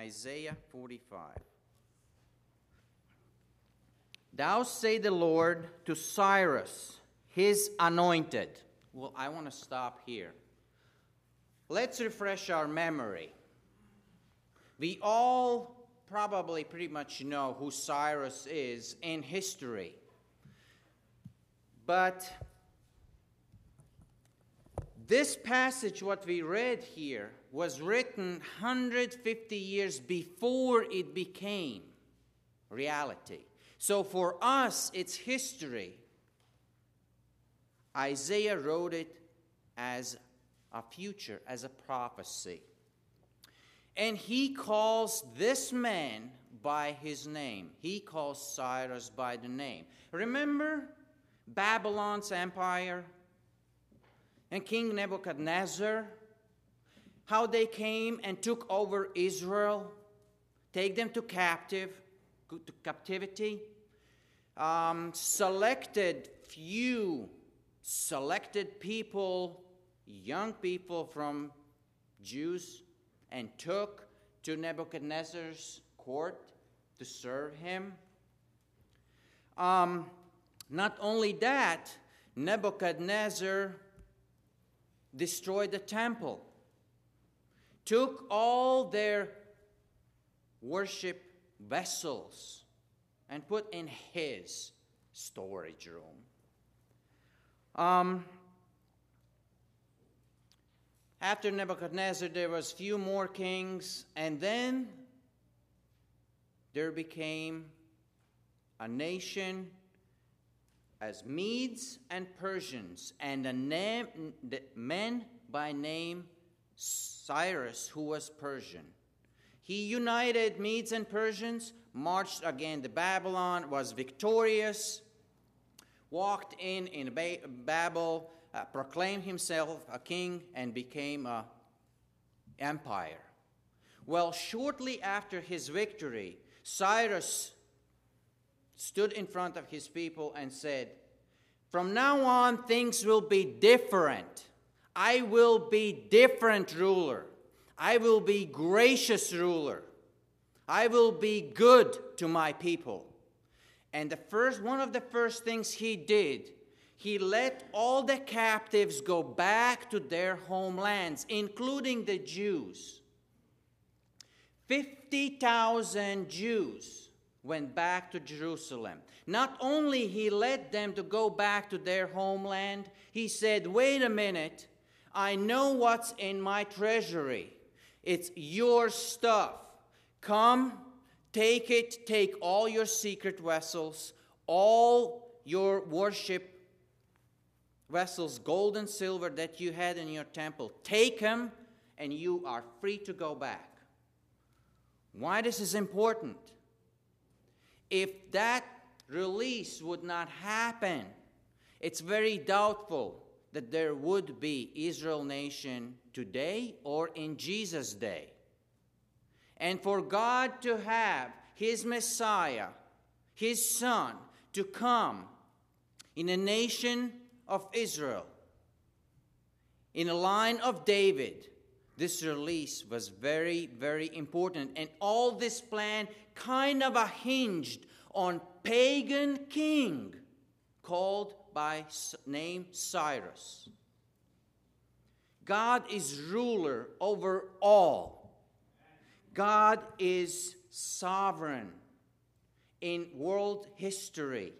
Isaiah 45. Thou say the Lord to Cyrus, his anointed. Well, I want to stop here. Let's refresh our memory. We all probably pretty much know who Cyrus is in history. But this passage, what we read here, was written 150 years before it became reality. So for us, it's history. Isaiah wrote it as a future, as a prophecy. And he calls this man by his name. He calls Cyrus by the name. Remember Babylon's empire and King Nebuchadnezzar? How they came and took over Israel, take them to captive, to captivity, um, selected few selected people, young people from Jews, and took to Nebuchadnezzar's court to serve him. Um, not only that, Nebuchadnezzar destroyed the temple, took all their worship vessels, and put in his storage room. Um, after Nebuchadnezzar, there was few more kings, and then there became a nation as Medes and Persians, and a man by name Cyrus, who was Persian. He united Medes and Persians, marched against Babylon, was victorious, walked in in Babel, uh, proclaimed himself a king, and became an empire. Well, shortly after his victory, Cyrus stood in front of his people and said, From now on, things will be different. I will be different ruler. I will be gracious ruler. I will be good to my people. And the first one of the first things he did, he let all the captives go back to their homelands, including the Jews. 50,000 Jews went back to Jerusalem. Not only he led them to go back to their homeland, he said, "Wait a minute. I know what's in my treasury. It's your stuff. Come Take it, take all your secret vessels, all your worship vessels, gold and silver that you had in your temple. Take them, and you are free to go back. Why this is important? If that release would not happen, it's very doubtful that there would be Israel nation today or in Jesus' day. And for God to have His Messiah, His Son, to come in a nation of Israel, in a line of David, this release was very, very important. And all this plan kind of hinged on pagan king called by name Cyrus. God is ruler over all. God is sovereign in world history.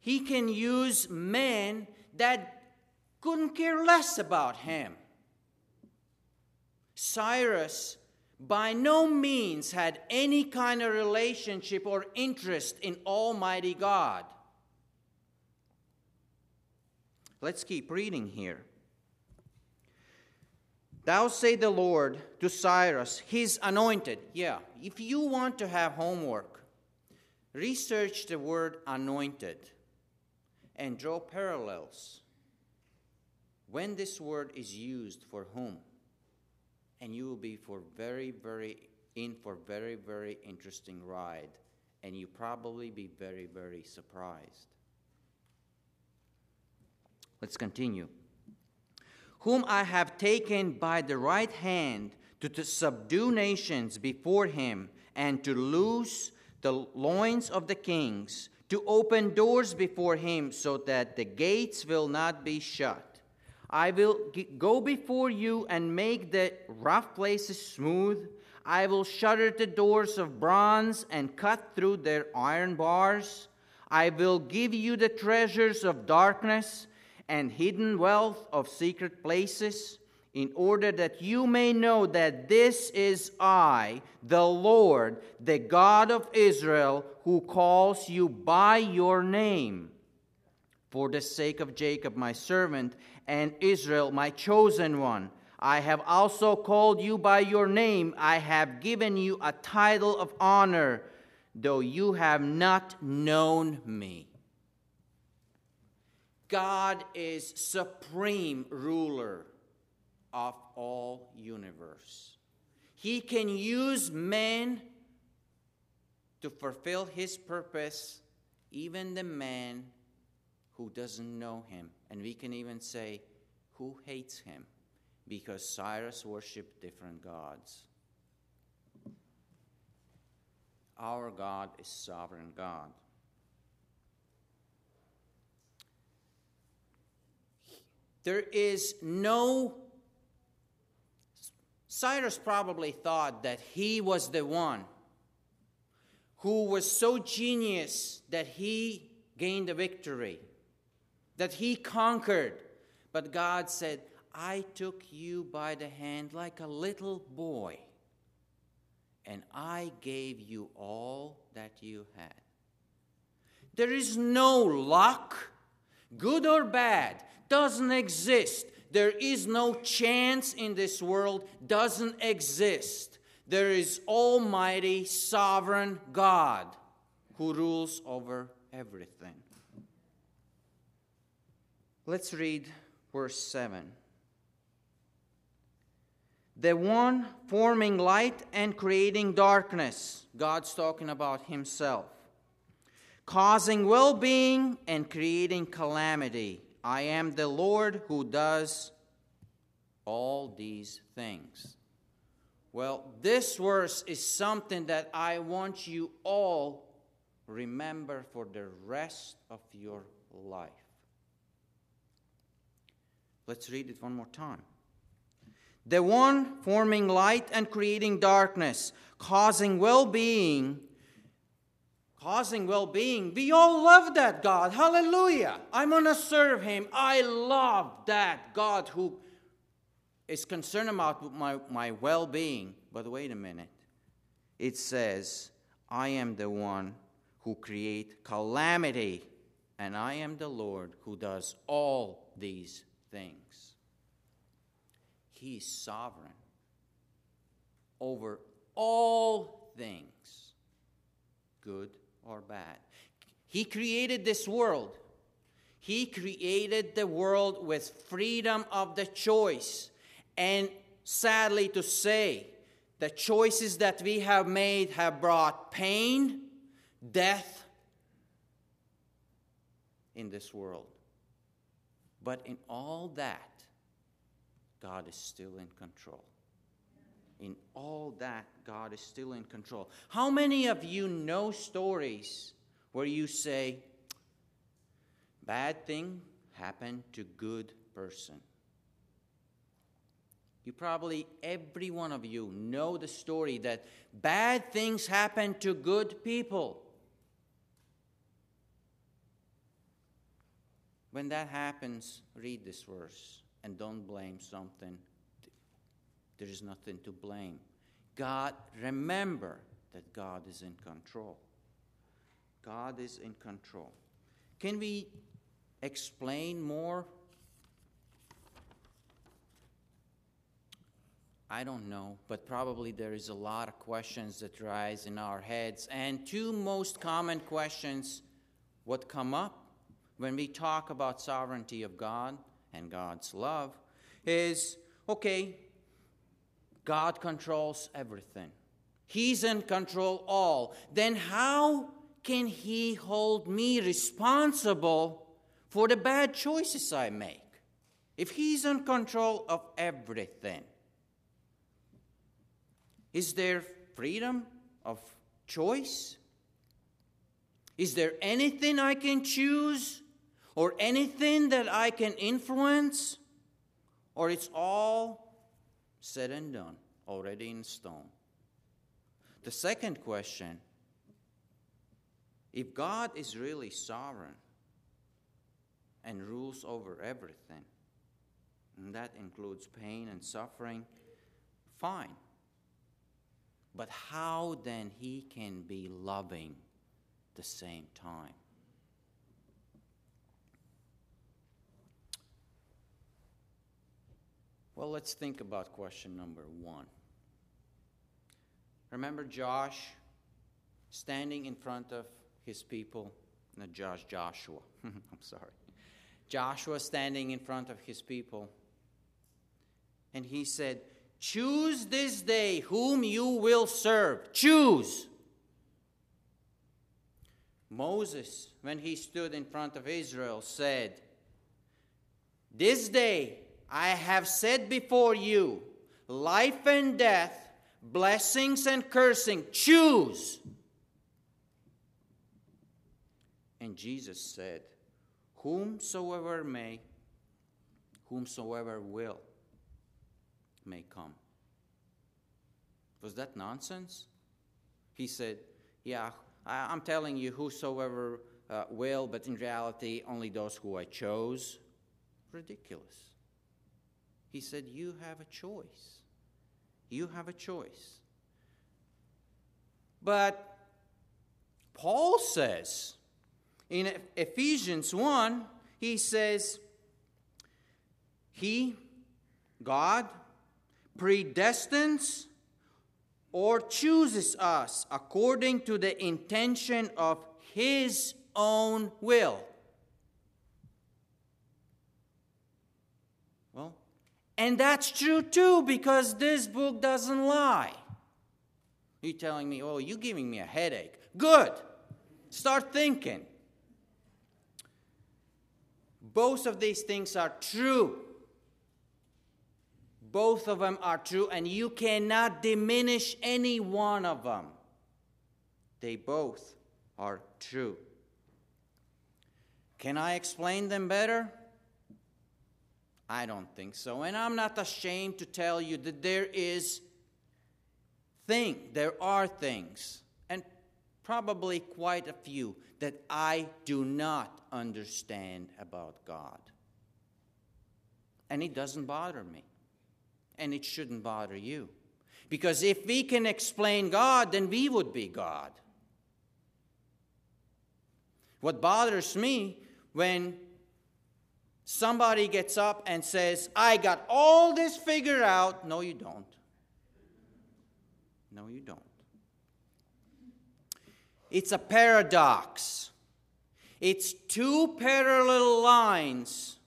He can use men that couldn't care less about him. Cyrus by no means had any kind of relationship or interest in Almighty God. Let's keep reading here. Thou say the Lord to Cyrus, his anointed. Yeah, if you want to have homework, research the word anointed and draw parallels when this word is used for whom. And you will be for very, very in for very, very interesting ride. And you probably be very, very surprised. Let's continue whom I have taken by the right hand to subdue nations before him, and to loose the loins of the kings, to open doors before him, so that the gates will not be shut. I will go before you and make the rough places smooth. I will shatter the doors of bronze and cut through their iron bars. I will give you the treasures of darkness and hidden wealth of secret places in order that you may know that this is I, the Lord, the God of Israel, who calls you by your name. For the sake of Jacob, my servant, and Israel, my chosen one, I have also called you by your name. I have given you a title of honor, though you have not known me. God is supreme ruler of all universe. He can use man to fulfill his purpose, even the man who doesn't know him. And we can even say, who hates him? Because Cyrus worshiped different gods. Our God is sovereign God. There is no Cyrus probably thought that he was the one who was so genius that he gained the victory, that he conquered. But God said, I took you by the hand like a little boy, and I gave you all that you had. There is no luck, good or bad, doesn't exist there is no chance in this world, doesn't exist. There is Almighty, sovereign God who rules over everything. Let's read verse 7. The one forming light and creating darkness, God's talking about Himself, causing well being and creating calamity. I am the Lord who does all these things. Well, this verse is something that I want you all remember for the rest of your life. Let's read it one more time. The one forming light and creating darkness, causing well being causing well being. We all love that God. Hallelujah. I'm going to serve Him. I love that God who is concerned about my, my well being. But wait a minute. It says, I am the one who create calamity, and I am the Lord who does all these things. He's sovereign over all things, good or bad. He created this world. He created the world with freedom of the choice. And sadly to say, the choices that we have made have brought pain, death in this world. But in all that, God is still in control in all that, God is still in control. How many of you know stories where you say, bad thing happened to good person? You probably, every one of you, know the story that bad things happen to good people. When that happens, read this verse and don't blame something there is nothing to blame. God, remember that God is in control. God is in control. Can we explain more? I don't know, but probably there is a lot of questions that rise in our heads. And two most common questions what come up when we talk about sovereignty of God and God's love is okay, God controls everything. He's in control all. Then how can he hold me responsible for the bad choices I make? If he's in control of everything. Is there freedom of choice? Is there anything I can choose or anything that I can influence? Or it's all said and done, already in stone? The second question if God is really sovereign and rules over everything, and that includes pain and suffering, fine. But how then he can be loving the same time? Well, let's think about question number one. Remember Josh standing in front of his people? Not Josh, Joshua. I'm sorry. Joshua standing in front of his people. And he said, Choose this day whom you will serve. Choose. Moses, when he stood in front of Israel, said, This day I have said before you life and death, blessings and cursing. Choose. And Jesus said, Whomsoever may, whomsoever will may come. Was that nonsense? He said, Yeah, I, am telling you, whosoever uh, will, but in reality, only those who I chose. Ridiculous. He said, You have a choice. You have a choice. But Paul says in Ephesians 1, he says, He, God, predestines or chooses us according to the intention of His own will. Well, and that's true too because this book doesn't lie. You're telling me, oh, you're giving me a headache. Good. Start thinking. Both of these things are true. Both of them are true, and you cannot diminish any one of them. They both are true. Can I explain them better? I don't think so. And I'm not ashamed to tell you that there is thing, there are things, and probably quite a few that I do not understand about God. And it doesn't bother me and it shouldn't bother you. Because if we can explain God, then we would be God. What bothers me when somebody gets up and says, I got all this figured out. No, you don't. No, you don't. It's a paradox. It's two parallel lines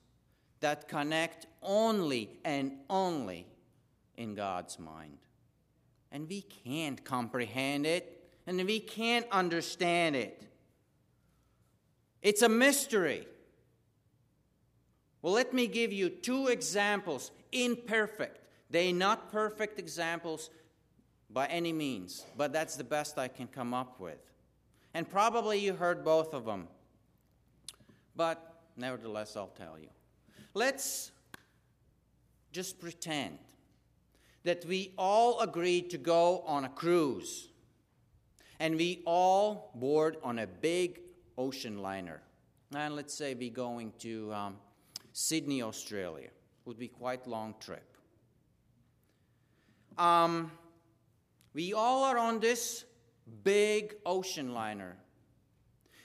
that connect only and only in God's mind. And we can't comprehend it, and we can't understand it. It's a mystery. Well, let me give you two examples, imperfect. They're not perfect examples by any means, but that's the best I can come up with. And probably you heard both of them. But nevertheless, I'll tell you. Let's just pretend that we all agreed to go on a cruise. And we all board on a big ocean liner. And let's say we're going to um, Sydney, Australia. Would be quite long trip. Um, we all are on this big ocean liner.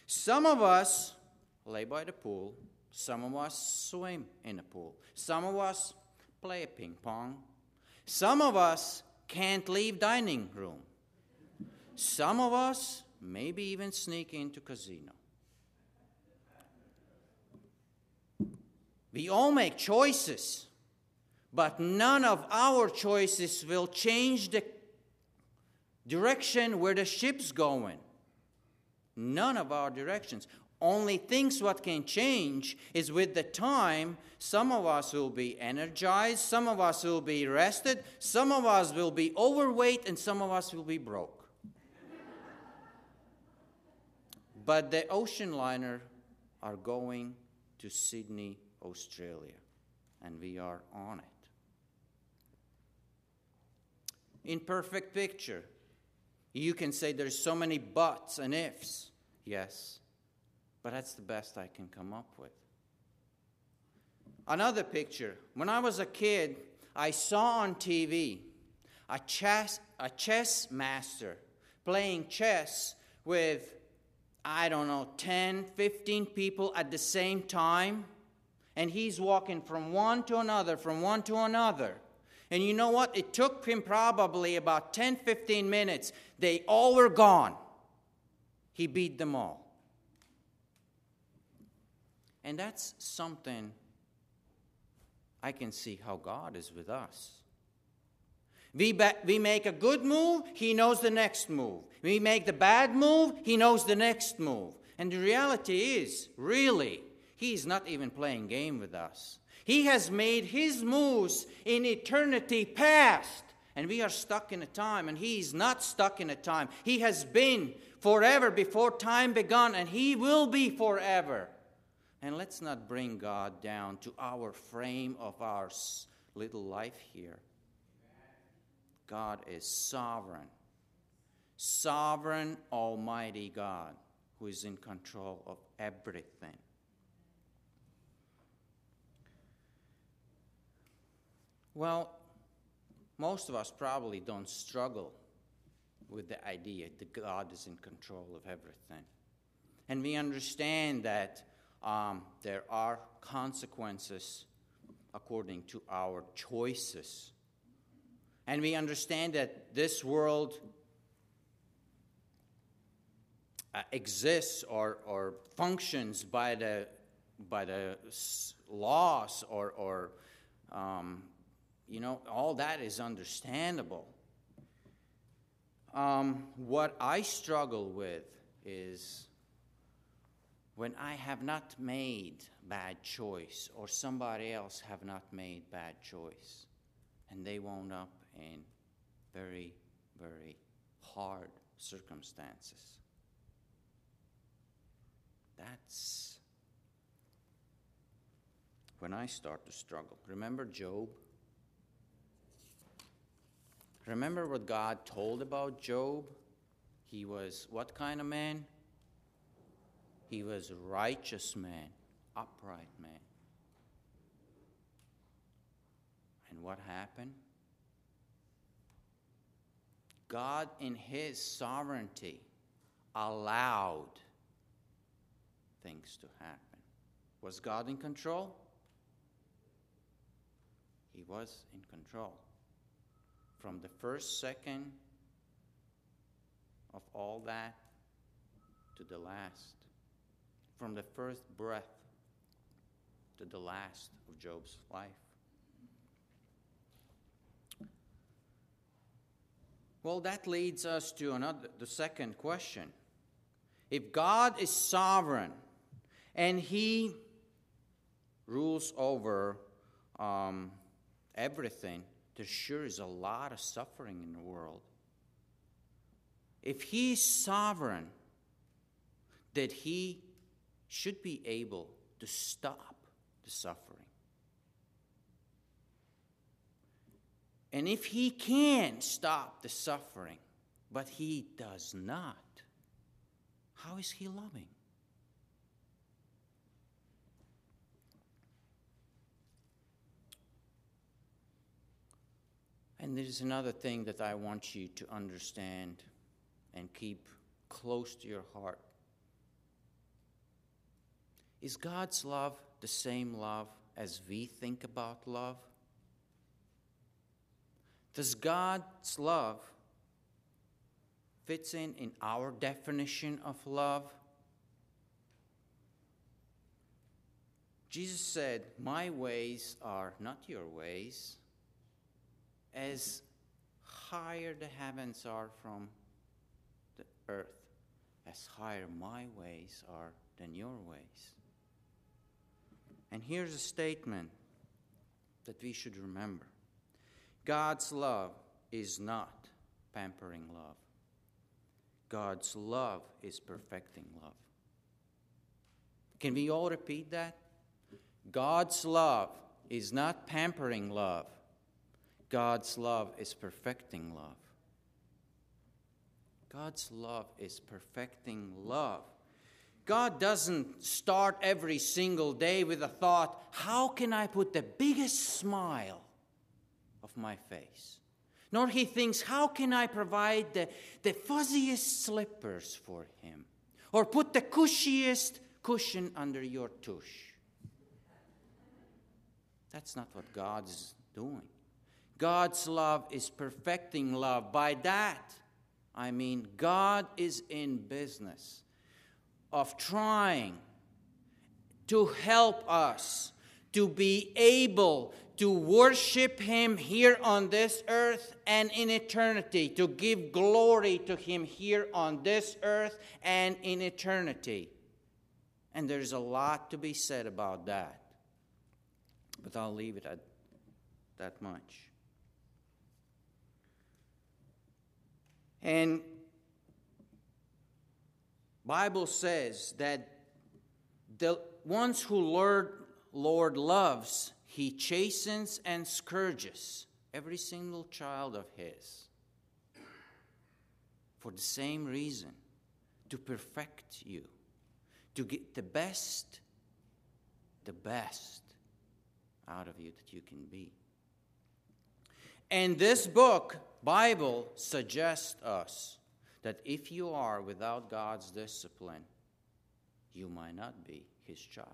Some of us lay by the pool. Some of us swim in the pool. Some of us play ping pong. Some of us can't leave dining room. Some of us maybe even sneak into casino. We all make choices, but none of our choices will change the direction where the ship's going. None of our directions. Only things what can change is with the time, some of us will be energized, some of us will be rested, some of us will be overweight, and some of us will be broke. but the ocean liner are going to Sydney, Australia, and we are on it. In perfect picture. You can say there's so many buts and ifs. Yes. But that's the best I can come up with. Another picture. When I was a kid, I saw on TV a chess, a chess master playing chess with, I don't know, 10, 15 people at the same time. And he's walking from one to another, from one to another. And you know what? It took him probably about 10, 15 minutes. They all were gone. He beat them all. And that's something I can see how God is with us. We, ba- we make a good move, He knows the next move. We make the bad move, He knows the next move. And the reality is, really, He's not even playing game with us. He has made His moves in eternity past. And we are stuck in a time, and He is not stuck in a time. He has been forever before time begun, and He will be forever. And let's not bring God down to our frame of our little life here. God is sovereign, sovereign, almighty God who is in control of everything. Well, most of us probably don't struggle with the idea that God is in control of everything. And we understand that um, there are consequences according to our choices. And we understand that this world uh, exists or, or functions by the, by the laws or, or um, you know, all that is understandable. Um, what I struggle with is when I have not made bad choice or somebody else have not made bad choice and they wound up in very, very hard circumstances. That's when I start to struggle. Remember Job? Remember what God told about Job? He was what kind of man? He was righteous man, upright man. And what happened? God, in His sovereignty, allowed things to happen. Was God in control? He was in control. From the first second of all that to the last from the first breath to the last of Job's life. Well, that leads us to another, the second question. If God is sovereign and He rules over um, everything, there sure is a lot of suffering in the world. If He's sovereign, that He should be able to stop the suffering. And if he can stop the suffering, but he does not, how is he loving? And there's another thing that I want you to understand and keep close to your heart. Is God's love the same love as we think about love? Does God's love fits in in our definition of love? Jesus said, My ways are not your ways, as higher the heavens are from the earth, as higher my ways are than your ways. And here's a statement that we should remember God's love is not pampering love, God's love is perfecting love. Can we all repeat that? God's love is not pampering love. God's love is perfecting love. God's love is perfecting love. God doesn't start every single day with a thought, how can I put the biggest smile of my face? Nor he thinks, how can I provide the, the fuzziest slippers for him? Or put the cushiest cushion under your tush. That's not what God's doing. God's love is perfecting love. By that, I mean God is in business of trying to help us to be able to worship Him here on this earth and in eternity, to give glory to Him here on this earth and in eternity. And there's a lot to be said about that. But I'll leave it at that much. And Bible says that the ones who Lord, Lord loves, he chastens and scourges every single child of his for the same reason to perfect you, to get the best, the best out of you that you can be. And this book, Bible, suggests us that if you are without God's discipline, you might not be his child.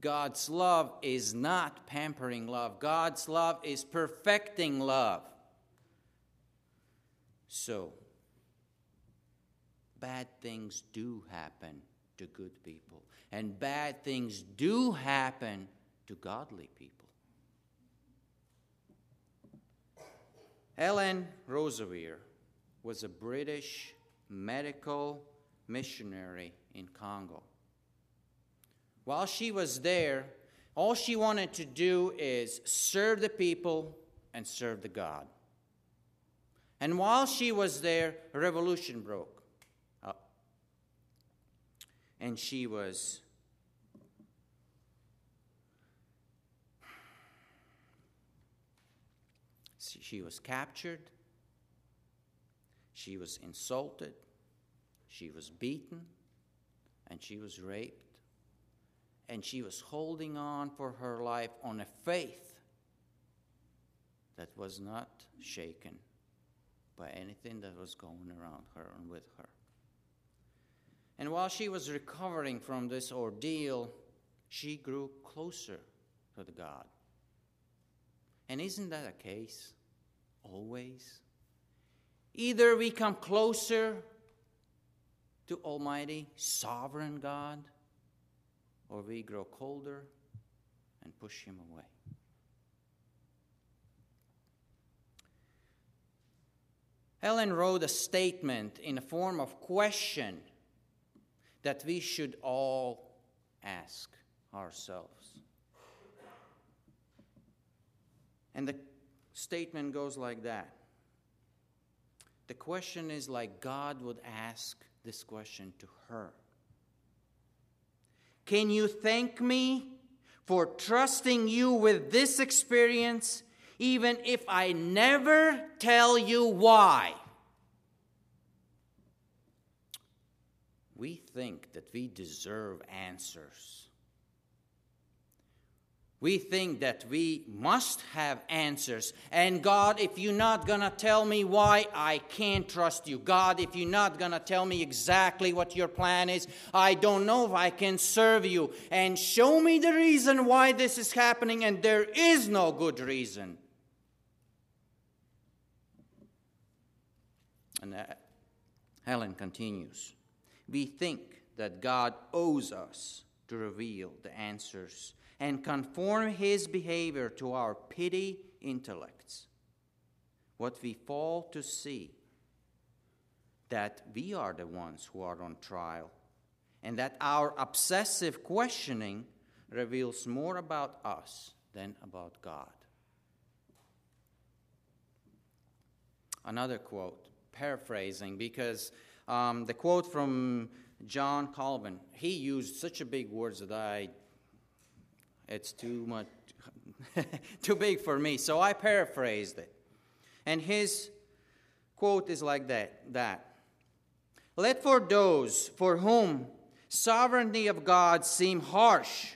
God's love is not pampering love. God's love is perfecting love. So, bad things do happen to good people, and bad things do happen to godly people. Helen Roseveare was a British medical missionary in Congo. While she was there, all she wanted to do is serve the people and serve the God. And while she was there, a revolution broke up. And she was She was captured, she was insulted, she was beaten, and she was raped. And she was holding on for her life on a faith that was not shaken by anything that was going around her and with her. And while she was recovering from this ordeal, she grew closer to the God. And isn't that a case? Always. Either we come closer to Almighty, sovereign God, or we grow colder and push Him away. Helen wrote a statement in a form of question that we should all ask ourselves. And the statement goes like that. The question is like God would ask this question to her Can you thank me for trusting you with this experience, even if I never tell you why? We think that we deserve answers. We think that we must have answers. And God, if you're not going to tell me why, I can't trust you. God, if you're not going to tell me exactly what your plan is, I don't know if I can serve you. And show me the reason why this is happening, and there is no good reason. And uh, Helen continues We think that God owes us to reveal the answers and conform his behavior to our petty intellects. What we fail to see, that we are the ones who are on trial, and that our obsessive questioning reveals more about us than about God. Another quote, paraphrasing, because um, the quote from John Calvin, he used such a big words that I, it's too much, too big for me. So I paraphrased it. And his quote is like that, that. Let for those for whom sovereignty of God seem harsh,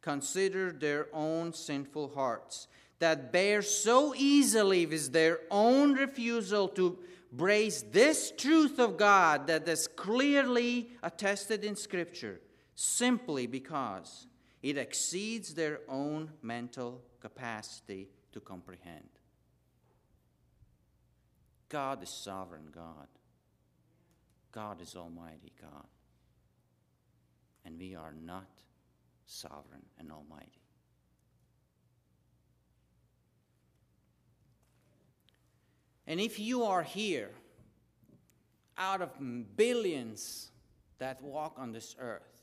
consider their own sinful hearts that bear so easily with their own refusal to brace this truth of God that is clearly attested in Scripture simply because it exceeds their own mental capacity to comprehend. God is sovereign God. God is Almighty God. And we are not sovereign and almighty. And if you are here out of billions that walk on this earth,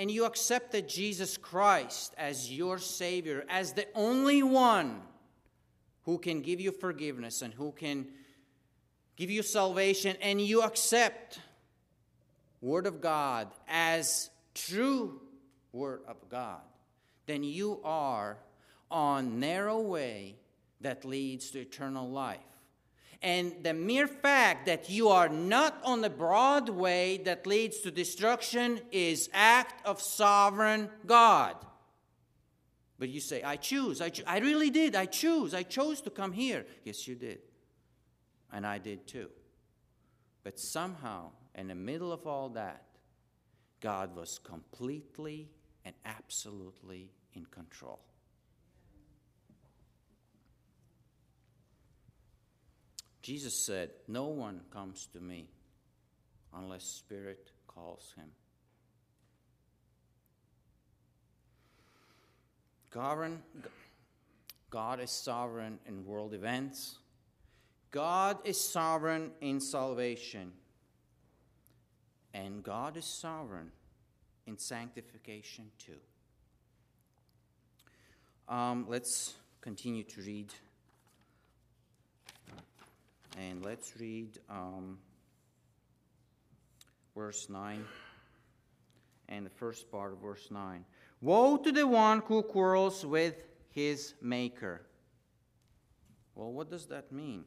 and you accepted Jesus Christ as your Savior, as the only one who can give you forgiveness and who can give you salvation, and you accept Word of God as true Word of God, then you are on narrow way that leads to eternal life. And the mere fact that you are not on the broad way that leads to destruction is act of sovereign God. But you say, I choose. I, cho- I really did. I choose. I chose to come here. Yes, you did. And I did too. But somehow, in the middle of all that, God was completely and absolutely in control. Jesus said, No one comes to me unless Spirit calls him. God is sovereign in world events. God is sovereign in salvation. And God is sovereign in sanctification too. Um, let's continue to read and let's read um, verse 9 and the first part of verse 9. Woe to the one who quarrels with his maker. Well, what does that mean?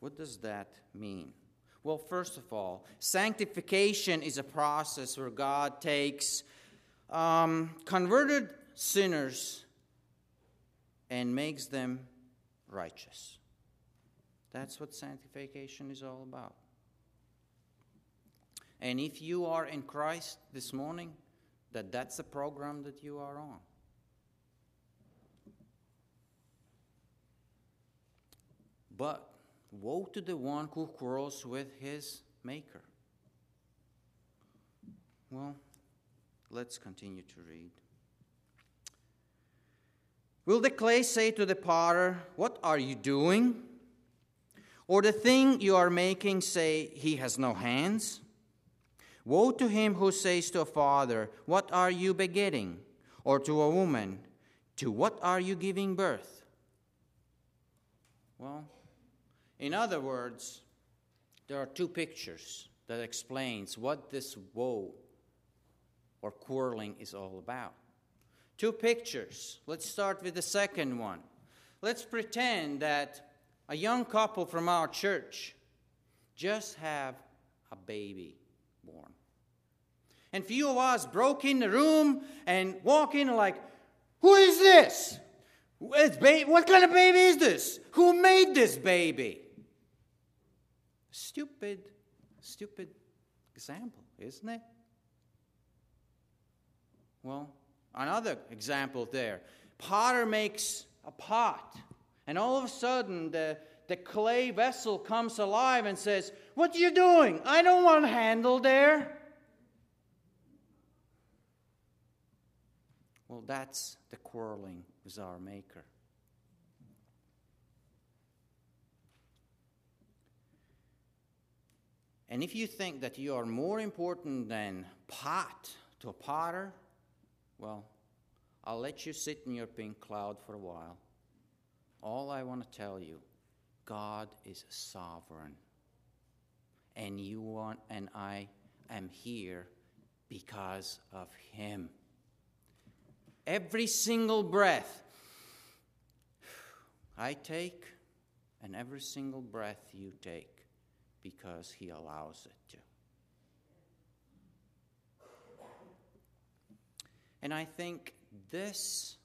What does that mean? Well, first of all, sanctification is a process where God takes um, converted sinners and makes them righteous. That's what sanctification is all about. And if you are in Christ this morning, that that's the program that you are on. But woe to the one who quarrels with his maker. Well, let's continue to read. Will the clay say to the potter, What are you doing? Or the thing you are making say, He has no hands? Woe to him who says to a father, What are you begetting? Or to a woman, To what are you giving birth? Well, in other words, there are two pictures that explains what this woe or quarreling is all about. Two pictures. Let's start with the second one. Let's pretend that a young couple from our church just have a baby born. And few of us broke in the room and walk in like, who is this? What kind of baby is this? Who made this baby? Stupid, stupid example, isn't it? Well, another example there. Potter makes a pot and all of a sudden, the, the clay vessel comes alive and says, What are you doing? I don't want a handle there. Well, that's the quarreling with our Maker. And if you think that you are more important than pot to a potter, well, I'll let you sit in your pink cloud for a while. All I want to tell you God is sovereign. And you want, and I am here because of Him. Every single breath I take, and every single breath you take, because He allows it to. And I think this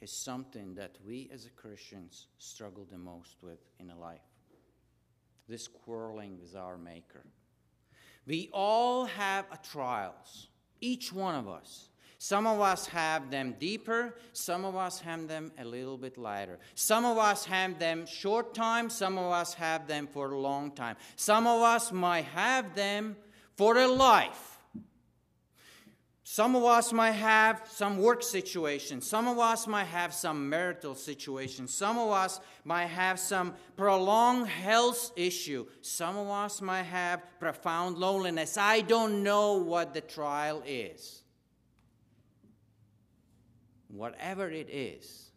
is something that we as Christians struggle the most with in life this quarreling with our Maker. We all have trials, each one of us. Some of us have them deeper, some of us have them a little bit lighter. Some of us have them short time, some of us have them for a long time. Some of us might have them for a life. Some of us might have some work situation. Some of us might have some marital situation. Some of us might have some prolonged health issue. Some of us might have profound loneliness. I don't know what the trial is. Whatever it is,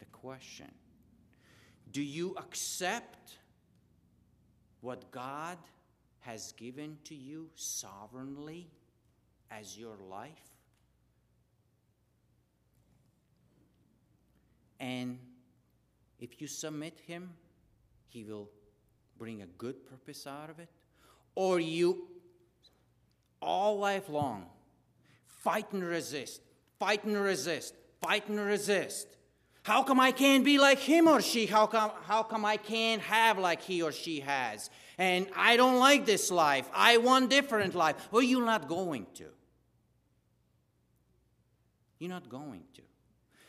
the question do you accept what God has given to you sovereignly? As your life. And if you submit Him, He will bring a good purpose out of it. Or you, all life long, fight and resist, fight and resist, fight and resist. How come I can't be like him or she? How come, how come I can't have like he or she has? And I don't like this life. I want different life. Well, you're not going to. You're not going to.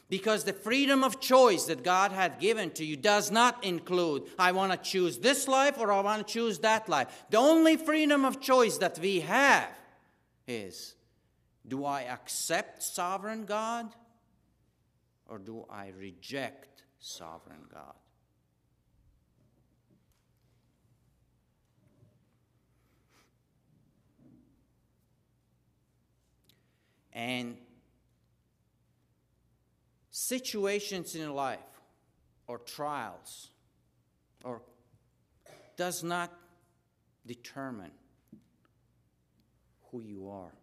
Because the freedom of choice that God had given to you does not include, I want to choose this life or I want to choose that life. The only freedom of choice that we have is do I accept sovereign God or do I reject sovereign God? And situations in life or trials or does not determine who you are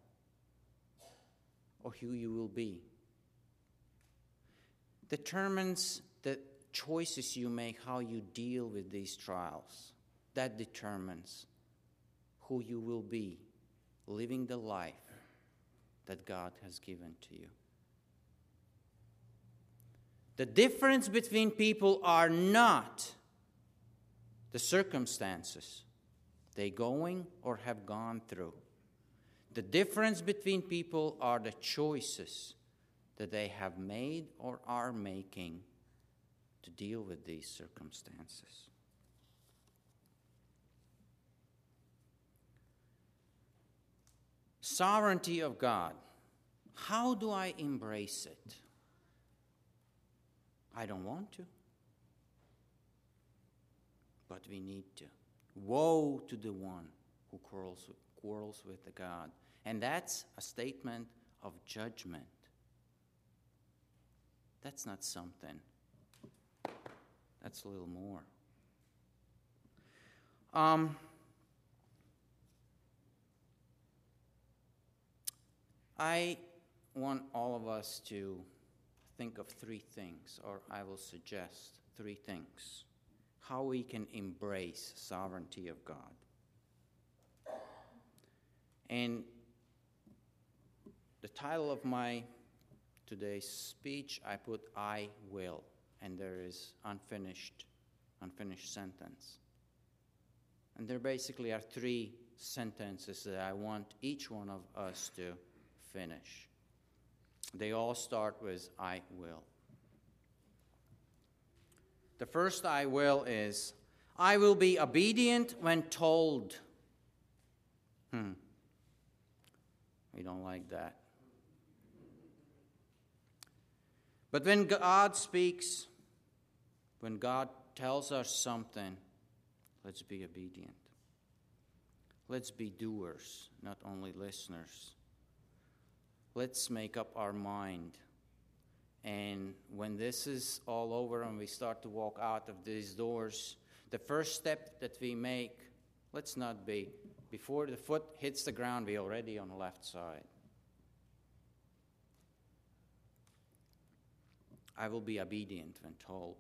or who you will be. Determines the choices you make how you deal with these trials. That determines who you will be living the life that God has given to you the difference between people are not the circumstances they going or have gone through. The difference between people are the choices that they have made or are making to deal with these circumstances. Sovereignty of God. How do I embrace it? I don't want to. But we need to. Woe to the one who quarrels, quarrels with the God. And that's a statement of judgment. That's not something, that's a little more. Um, I want all of us to think of three things, or I will suggest three things how we can embrace sovereignty of God. And the title of my today's speech, I put I will, and there is unfinished, unfinished sentence. And there basically are three sentences that I want each one of us to finish. They all start with I will. The first I will is I will be obedient when told. Hmm. We don't like that. But when God speaks, when God tells us something, let's be obedient. Let's be doers, not only listeners. Let's make up our mind. And when this is all over and we start to walk out of these doors, the first step that we make, let's not be, before the foot hits the ground, we're already on the left side. I will be obedient when told.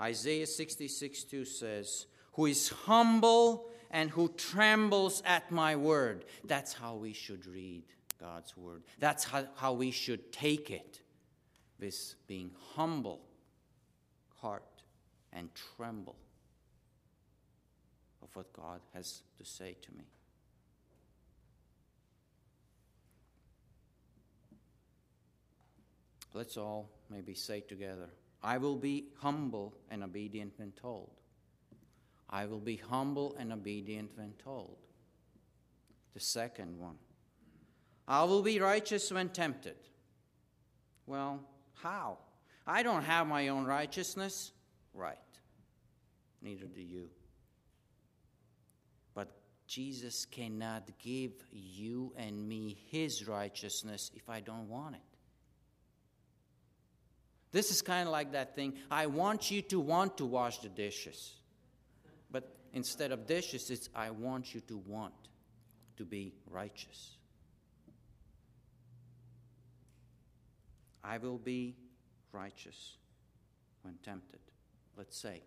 Isaiah 66 2 says, Who is humble and who trembles at my word. That's how we should read God's word. That's how, how we should take it, this being humble heart and tremble of what God has to say to me. Let's all maybe say together I will be humble and obedient when told. I will be humble and obedient when told. The second one I will be righteous when tempted. Well, how? I don't have my own righteousness. Right. Neither do you. But Jesus cannot give you and me his righteousness if I don't want it. This is kind of like that thing. I want you to want to wash the dishes. But instead of dishes, it's I want you to want to be righteous. I will be righteous when tempted. Let's say,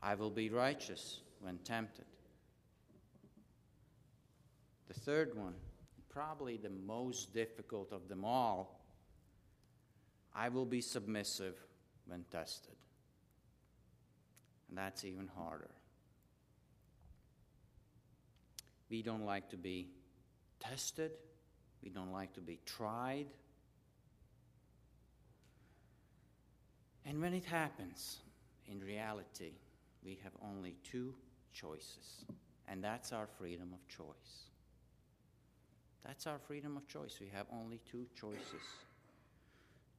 I will be righteous when tempted. The third one, probably the most difficult of them all, I will be submissive when tested. And that's even harder. We don't like to be tested, we don't like to be tried. And when it happens, in reality, we have only two choices, and that's our freedom of choice. That's our freedom of choice. We have only two choices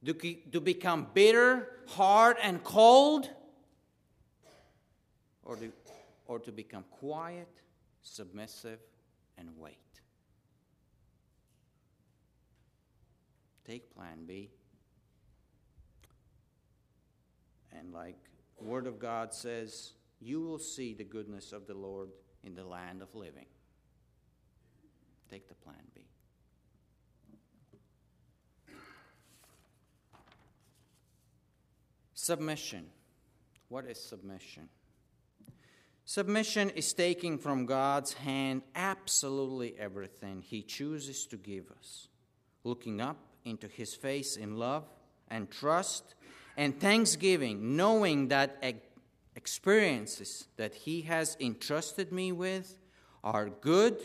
to, to become bitter, hard, and cold, or to, or to become quiet, submissive, and wait. Take plan B. And like Word of God says, you will see the goodness of the Lord in the land of living. Take the plan B. Submission. What is submission? Submission is taking from God's hand absolutely everything He chooses to give us, looking up into His face in love and trust and thanksgiving, knowing that experiences that He has entrusted me with are good,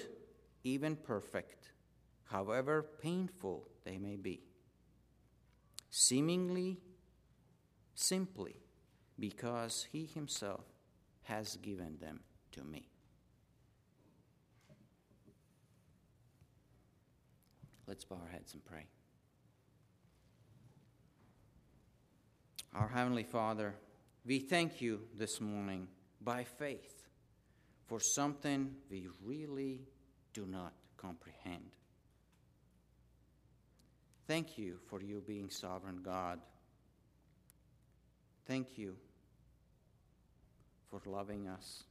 even perfect, however painful they may be. Seemingly simply because He Himself has given them to me. Let's bow our heads and pray. Our Heavenly Father, we thank you this morning by faith for something we really do not comprehend. Thank you for you being sovereign God Thank you for loving us.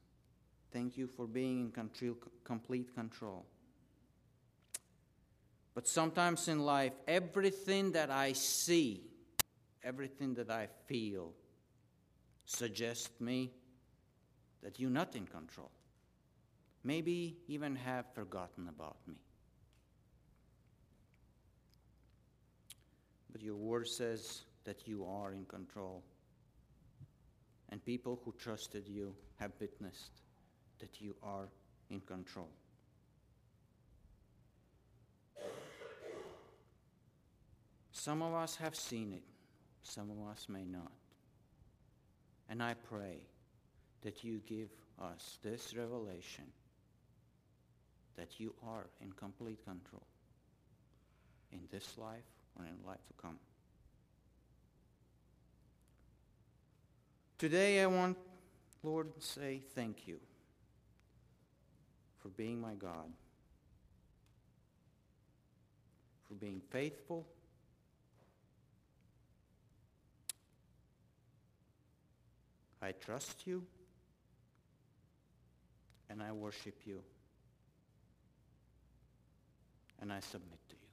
Thank you for being in control, complete control. But sometimes in life, everything that I see, everything that I feel, suggests me that you're not in control. Maybe even have forgotten about me. But your word says that you are in control and people who trusted you have witnessed that you are in control. Some of us have seen it, some of us may not. And I pray that you give us this revelation that you are in complete control in this life or in life to come. Today I want, Lord, say thank you for being my God, for being faithful. I trust you and I worship you and I submit to you.